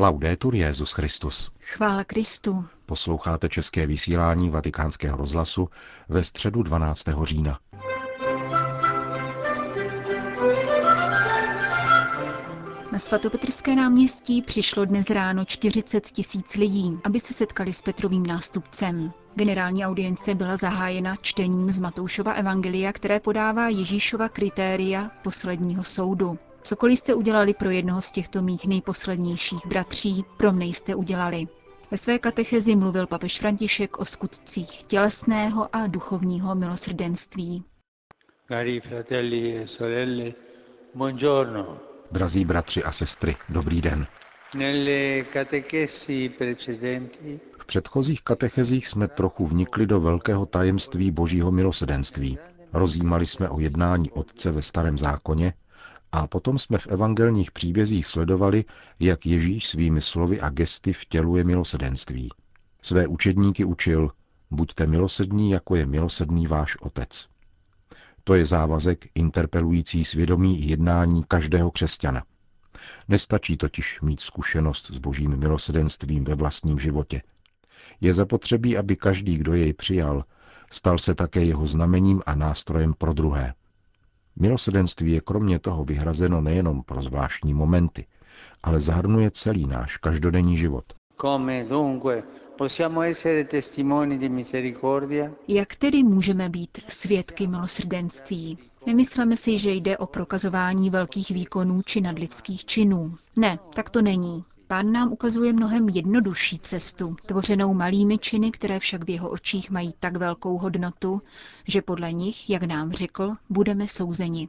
Laudetur Jezus Christus. Chvála Kristu. Posloucháte české vysílání Vatikánského rozhlasu ve středu 12. října. Na svatopetrské náměstí přišlo dnes ráno 40 tisíc lidí, aby se setkali s Petrovým nástupcem. Generální audience byla zahájena čtením z Matoušova evangelia, které podává Ježíšova kritéria posledního soudu. Cokoliv jste udělali pro jednoho z těchto mých nejposlednějších bratří, pro mne jste udělali. Ve své katechezi mluvil papež František o skutcích tělesného a duchovního milosrdenství. Cari fratelli e sorelle, buongiorno. Drazí bratři a sestry, dobrý den. Nelle catechesi precedenti V předchozích katechezích jsme trochu vnikli do velkého tajemství božího milosedenství. Rozjímali jsme o jednání Otce ve starém zákoně a potom jsme v evangelních příbězích sledovali, jak Ježíš svými slovy a gesty vtěluje milosedenství. Své učedníky učil, buďte milosední, jako je milosedný váš otec. To je závazek interpelující svědomí i jednání každého křesťana. Nestačí totiž mít zkušenost s božím milosedenstvím ve vlastním životě. Je zapotřebí, aby každý, kdo jej přijal, stal se také jeho znamením a nástrojem pro druhé. Milosedenství je kromě toho vyhrazeno nejenom pro zvláštní momenty, ale zahrnuje celý náš každodenní život. Come dunque possiamo essere testimoni di misericordia? Jak tedy můžeme být svědky milosrdenství? Nemysleme si, že jde o prokazování velkých výkonů či nadlidských činů. Ne, tak to není. Pán nám ukazuje mnohem jednodušší cestu, tvořenou malými činy, které však v jeho očích mají tak velkou hodnotu, že podle nich, jak nám řekl, budeme souzeni.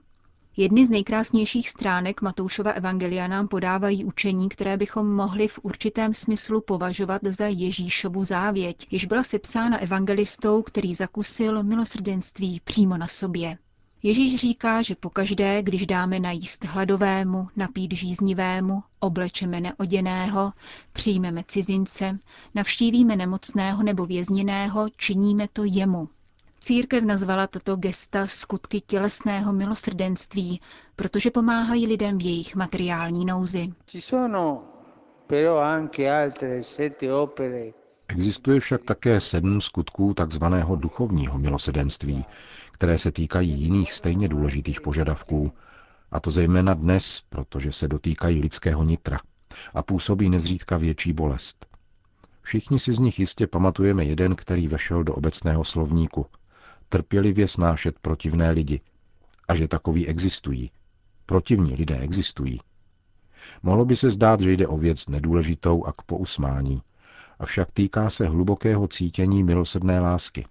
Jedny z nejkrásnějších stránek Matoušova evangelia nám podávají učení, které bychom mohli v určitém smyslu považovat za Ježíšovu závěť, jež byla sepsána evangelistou, který zakusil milosrdenství přímo na sobě. Ježíš říká, že pokaždé, když dáme najíst hladovému, napít žíznivému, oblečeme neoděného, přijmeme cizince, navštívíme nemocného nebo vězněného, činíme to jemu. Církev nazvala tato gesta skutky tělesného milosrdenství, protože pomáhají lidem v jejich materiální nouzi. Ci sono però anche altre sette opere Existuje však také sedm skutků takzvaného duchovního milosedenství, které se týkají jiných stejně důležitých požadavků, a to zejména dnes, protože se dotýkají lidského nitra a působí nezřídka větší bolest. Všichni si z nich jistě pamatujeme jeden, který vešel do obecného slovníku. Trpělivě snášet protivné lidi. A že takoví existují. Protivní lidé existují. Mohlo by se zdát, že jde o věc nedůležitou a k pousmání, avšak týká se hlubokého cítění milosedné lásky.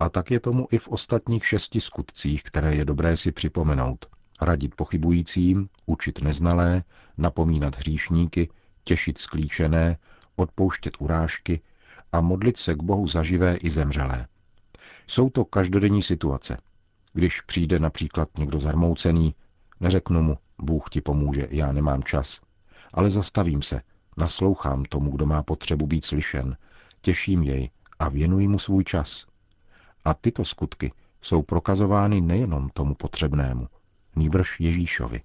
A tak je tomu i v ostatních šesti skutcích, které je dobré si připomenout. Radit pochybujícím, učit neznalé, napomínat hříšníky, těšit sklíčené, odpouštět urážky a modlit se k Bohu za živé i zemřelé. Jsou to každodenní situace. Když přijde například někdo zarmoucený, neřeknu mu, Bůh ti pomůže, já nemám čas. Ale zastavím se, naslouchám tomu, kdo má potřebu být slyšen, těším jej a věnuji mu svůj čas. A tyto skutky jsou prokazovány nejenom tomu potřebnému, nýbrž Ježíšovi.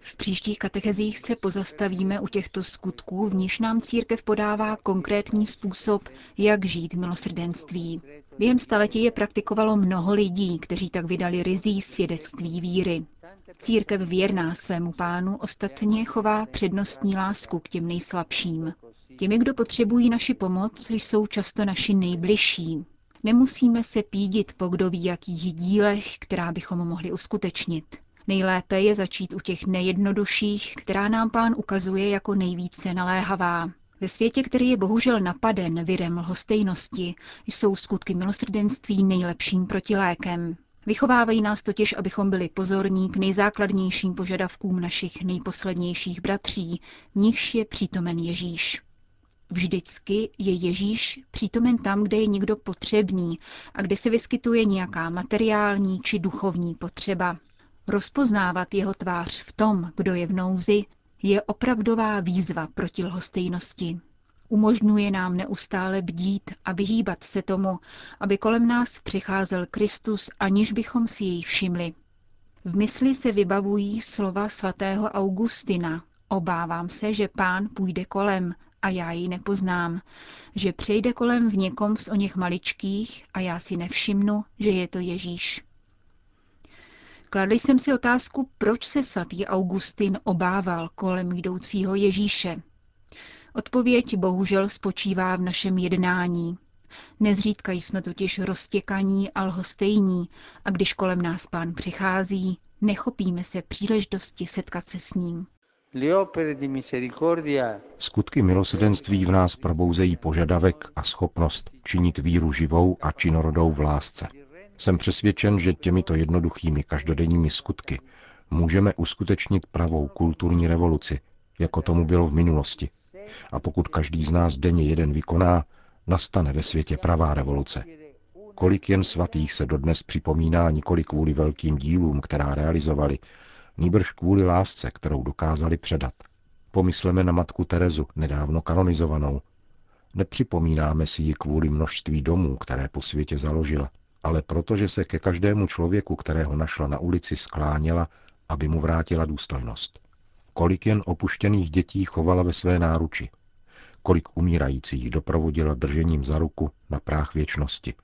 V příštích katechezích se pozastavíme u těchto skutků, v níž nám církev podává konkrétní způsob, jak žít milosrdenství. Během staletí je praktikovalo mnoho lidí, kteří tak vydali rizí svědectví víry. Církev věrná svému pánu ostatně chová přednostní lásku k těm nejslabším. Těmi, kdo potřebují naši pomoc, jsou často naši nejbližší, Nemusíme se pídit po kdo ví jakých dílech, která bychom mohli uskutečnit. Nejlépe je začít u těch nejjednodušších, která nám pán ukazuje jako nejvíce naléhavá. Ve světě, který je bohužel napaden virem lhostejnosti, jsou skutky milosrdenství nejlepším protilékem. Vychovávají nás totiž, abychom byli pozorní k nejzákladnějším požadavkům našich nejposlednějších bratří, v nichž je přítomen Ježíš. Vždycky je Ježíš přítomen tam, kde je někdo potřebný a kde se vyskytuje nějaká materiální či duchovní potřeba. Rozpoznávat jeho tvář v tom, kdo je v nouzi, je opravdová výzva proti lhostejnosti. Umožňuje nám neustále bdít a vyhýbat se tomu, aby kolem nás přicházel Kristus, aniž bychom si jej všimli. V mysli se vybavují slova svatého Augustina, Obávám se, že pán půjde kolem a já ji nepoznám, že přejde kolem v někom z o něch maličkých a já si nevšimnu, že je to Ježíš. Kladl jsem si otázku, proč se svatý Augustin obával kolem jdoucího Ježíše. Odpověď bohužel spočívá v našem jednání. Nezřídka jsme totiž roztěkaní a lhostejní a když kolem nás pán přichází, nechopíme se příležitosti setkat se s ním. Skutky milosedenství v nás probouzejí požadavek a schopnost činit víru živou a činorodou v lásce. Jsem přesvědčen, že těmito jednoduchými každodenními skutky můžeme uskutečnit pravou kulturní revoluci, jako tomu bylo v minulosti. A pokud každý z nás denně jeden vykoná, nastane ve světě pravá revoluce. Kolik jen svatých se dodnes připomíná nikoli kvůli velkým dílům, která realizovali, nýbrž kvůli lásce, kterou dokázali předat. Pomysleme na matku Terezu, nedávno kanonizovanou. Nepřipomínáme si ji kvůli množství domů, které po světě založila, ale protože se ke každému člověku, kterého našla na ulici, skláněla, aby mu vrátila důstojnost. Kolik jen opuštěných dětí chovala ve své náruči. Kolik umírajících doprovodila držením za ruku na práh věčnosti.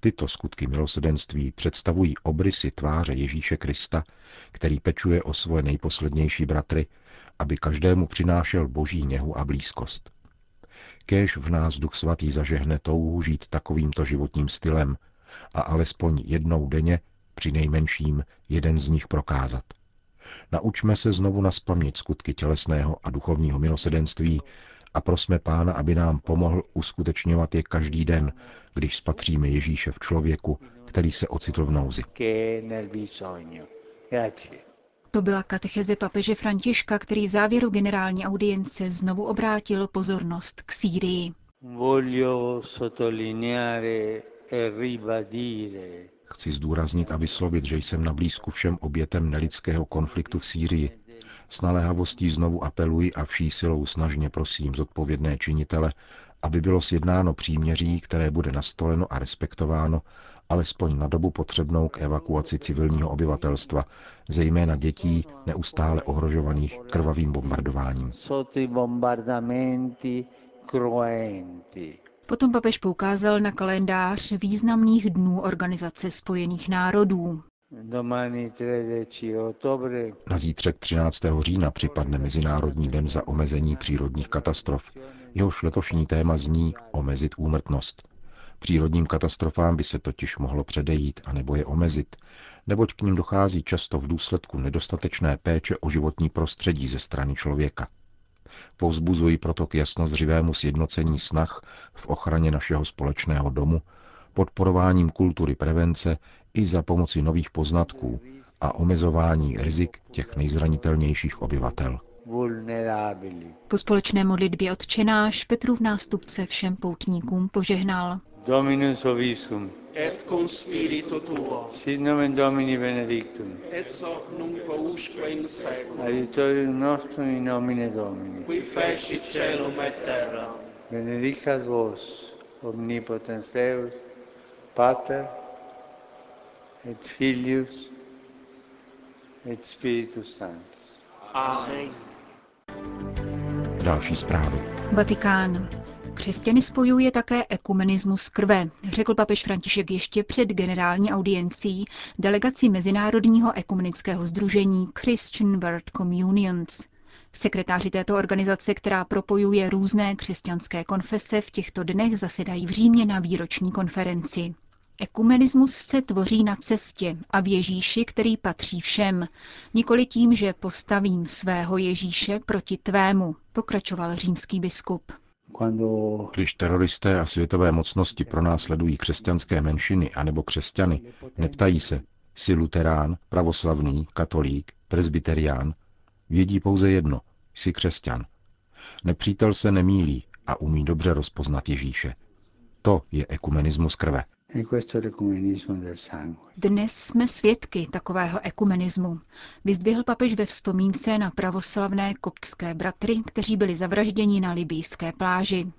Tyto skutky milosedenství představují obrysy tváře Ježíše Krista, který pečuje o svoje nejposlednější bratry, aby každému přinášel boží něhu a blízkost. Kéž v nás Duch Svatý zažehne touhu žít takovýmto životním stylem a alespoň jednou denně, při nejmenším, jeden z nich prokázat. Naučme se znovu naspamět skutky tělesného a duchovního milosedenství a prosme Pána, aby nám pomohl uskutečňovat je každý den, když spatříme Ježíše v člověku, který se ocitl v nouzi. To byla katecheze papeže Františka, který v závěru generální audience znovu obrátil pozornost k Sýrii. E Chci zdůraznit a vyslovit, že jsem na blízku všem obětem nelidského konfliktu v Sýrii. S naléhavostí znovu apeluji a vší silou snažně prosím zodpovědné činitele, aby bylo sjednáno příměří, které bude nastoleno a respektováno, alespoň na dobu potřebnou k evakuaci civilního obyvatelstva, zejména dětí neustále ohrožovaných krvavým bombardováním. Potom papež poukázal na kalendář významných dnů Organizace spojených národů. Na zítřek 13. října připadne Mezinárodní den za omezení přírodních katastrof. Jehož letošní téma zní omezit úmrtnost. Přírodním katastrofám by se totiž mohlo předejít a nebo je omezit, neboť k ním dochází často v důsledku nedostatečné péče o životní prostředí ze strany člověka. Povzbuzují proto k jasnozřivému sjednocení snah v ochraně našeho společného domu, podporováním kultury prevence i za pomoci nových poznatků a omezování rizik těch nejzranitelnějších obyvatel. Po společné modlitbě odčenáš Petrův nástupce všem poutníkům požehnal. Dominus obiscum. Et cum spiritu tuo. Sit nomen Domini benedictum. Et soc nunc usque in seculum. Aiutorium nostrum in nomine Domini. Qui fecit celum et terra. Benedicat vos, omnipotens Deus, Pater, et Filius, et Spiritus Sanctus. Amen. Další zprávy. Vatikán. Křesťany spojuje také ekumenismus krve, řekl papež František ještě před generální audiencí delegaci Mezinárodního ekumenického združení Christian World Communions. Sekretáři této organizace, která propojuje různé křesťanské konfese, v těchto dnech zasedají v Římě na výroční konferenci. Ekumenismus se tvoří na cestě a v Ježíši, který patří všem. Nikoli tím, že postavím svého Ježíše proti tvému, pokračoval římský biskup. Když teroristé a světové mocnosti pronásledují křesťanské menšiny anebo křesťany, neptají se, jsi luterán, pravoslavný, katolík, presbyterián, vědí pouze jedno, jsi křesťan. Nepřítel se nemílí a umí dobře rozpoznat Ježíše. To je ekumenismus krve. Dnes jsme svědky takového ekumenismu. Vyzdvihl papež ve vzpomínce na pravoslavné koptské bratry, kteří byli zavražděni na libýské pláži.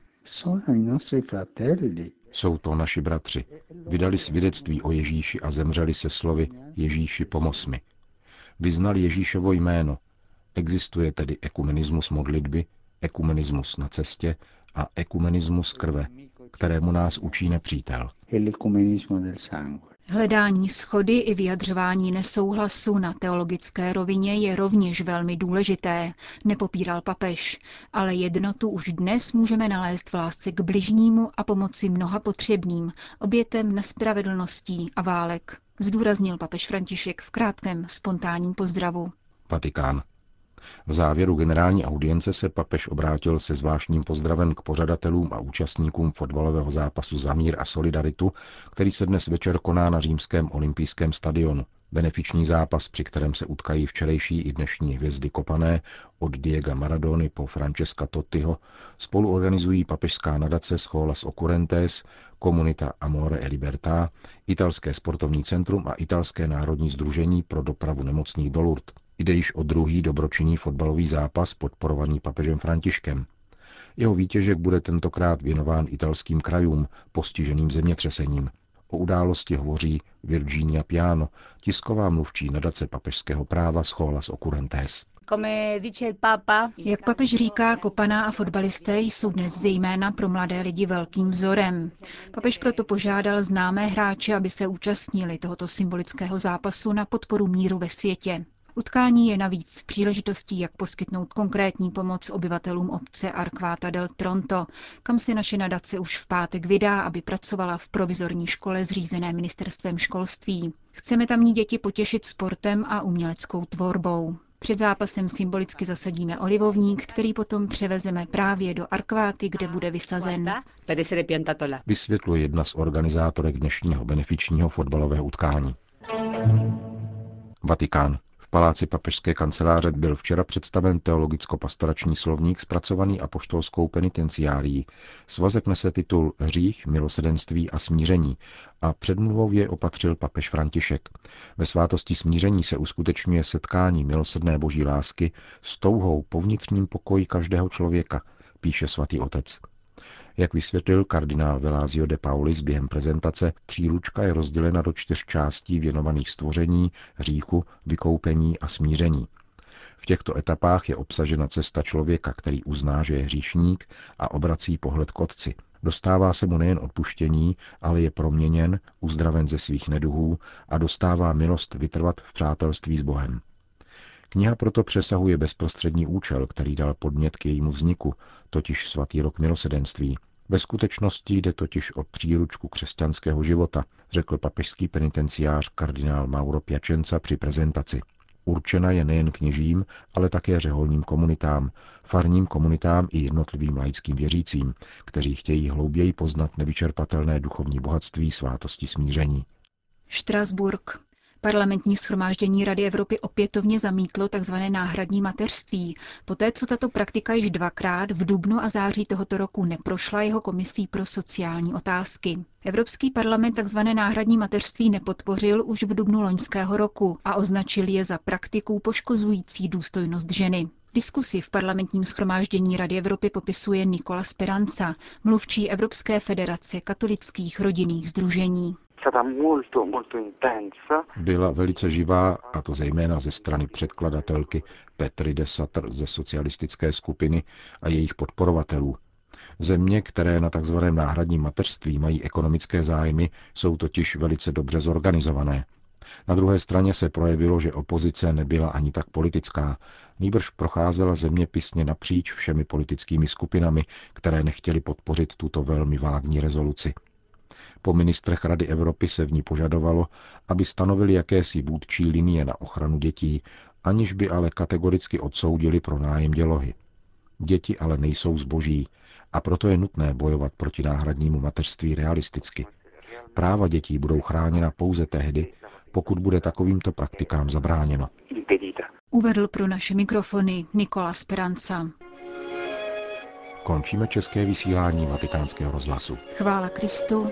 Jsou to naši bratři. Vydali svědectví o Ježíši a zemřeli se slovy Ježíši pomoz mi. Vyznali Ježíšovo jméno. Existuje tedy ekumenismus modlitby, ekumenismus na cestě a ekumenismus krve, kterému nás učí nepřítel. Hledání schody i vyjadřování nesouhlasu na teologické rovině je rovněž velmi důležité, nepopíral papež, ale jednotu už dnes můžeme nalézt v lásce k bližnímu a pomoci mnoha potřebným, obětem nespravedlností a válek, zdůraznil papež František v krátkém spontánním pozdravu. Vatikán. V závěru generální audience se papež obrátil se zvláštním pozdravem k pořadatelům a účastníkům fotbalového zápasu za mír a solidaritu, který se dnes večer koná na římském olympijském stadionu. Benefiční zápas, při kterém se utkají včerejší i dnešní hvězdy kopané od Diego Maradony po Francesca Tottiho, spolu organizují papežská nadace Scholas Occurrentes, Komunita Amore e Libertà, Italské sportovní centrum a Italské národní združení pro dopravu nemocných do Lourdes. Jde již o druhý dobročinný fotbalový zápas podporovaný papežem Františkem. Jeho výtěžek bude tentokrát věnován italským krajům postiženým zemětřesením. O události hovoří Virginia Piano, tisková mluvčí nadace papežského práva Scholas Occurrentes. Jak papež říká, kopaná a fotbalisté jsou dnes zejména pro mladé lidi velkým vzorem. Papež proto požádal známé hráče, aby se účastnili tohoto symbolického zápasu na podporu míru ve světě. Utkání je navíc příležitostí, jak poskytnout konkrétní pomoc obyvatelům obce Arquata del Tronto, kam se naše nadace už v pátek vydá, aby pracovala v provizorní škole zřízené ministerstvem školství. Chceme tamní děti potěšit sportem a uměleckou tvorbou. Před zápasem symbolicky zasadíme olivovník, který potom převezeme právě do Arkváty, kde bude vysazen. Vysvětluje jedna z organizátorek dnešního benefičního fotbalového utkání. Vatikán. V paláci papežské kanceláře byl včera představen teologicko-pastorační slovník zpracovaný apoštolskou penitenciárií. Svazek nese titul Hřích, milosedenství a smíření a předmluvou je opatřil papež František. Ve svátosti smíření se uskutečňuje setkání milosedné boží lásky s touhou po vnitřním pokoji každého člověka, píše svatý otec. Jak vysvětlil kardinál Velázio de Paulis během prezentace, příručka je rozdělena do čtyř částí věnovaných stvoření, hříchu, vykoupení a smíření. V těchto etapách je obsažena cesta člověka, který uzná, že je hříšník a obrací pohled k otci. Dostává se mu nejen odpuštění, ale je proměněn, uzdraven ze svých neduhů a dostává milost vytrvat v přátelství s Bohem. Kniha proto přesahuje bezprostřední účel, který dal podnět k jejímu vzniku, totiž svatý rok milosedenství. Ve skutečnosti jde totiž o příručku křesťanského života, řekl papežský penitenciář kardinál Mauro Piacenza při prezentaci. Určena je nejen kněžím, ale také řeholním komunitám, farním komunitám i jednotlivým laickým věřícím, kteří chtějí hlouběji poznat nevyčerpatelné duchovní bohatství svátosti smíření. Štrasburg. Parlamentní schromáždění Rady Evropy opětovně zamítlo tzv. náhradní mateřství, poté co tato praktika již dvakrát v dubnu a září tohoto roku neprošla jeho komisí pro sociální otázky. Evropský parlament tzv. náhradní mateřství nepodpořil už v dubnu loňského roku a označil je za praktiku poškozující důstojnost ženy. Diskusi v parlamentním schromáždění Rady Evropy popisuje Nikola Speranza, mluvčí Evropské federace katolických rodinných združení byla velice živá, a to zejména ze strany předkladatelky Petry de Satr ze socialistické skupiny a jejich podporovatelů. Země, které na tzv. náhradním mateřství mají ekonomické zájmy, jsou totiž velice dobře zorganizované. Na druhé straně se projevilo, že opozice nebyla ani tak politická, nýbrž procházela zeměpisně napříč všemi politickými skupinami, které nechtěly podpořit tuto velmi vágní rezoluci. Po ministrech Rady Evropy se v ní požadovalo, aby stanovili jakési vůdčí linie na ochranu dětí, aniž by ale kategoricky odsoudili pro nájem dělohy. Děti ale nejsou zboží a proto je nutné bojovat proti náhradnímu mateřství realisticky. Práva dětí budou chráněna pouze tehdy, pokud bude takovýmto praktikám zabráněno. Uvedl pro naše mikrofony Nikola Speranca. Končíme české vysílání vatikánského rozhlasu. Chvála Kristu.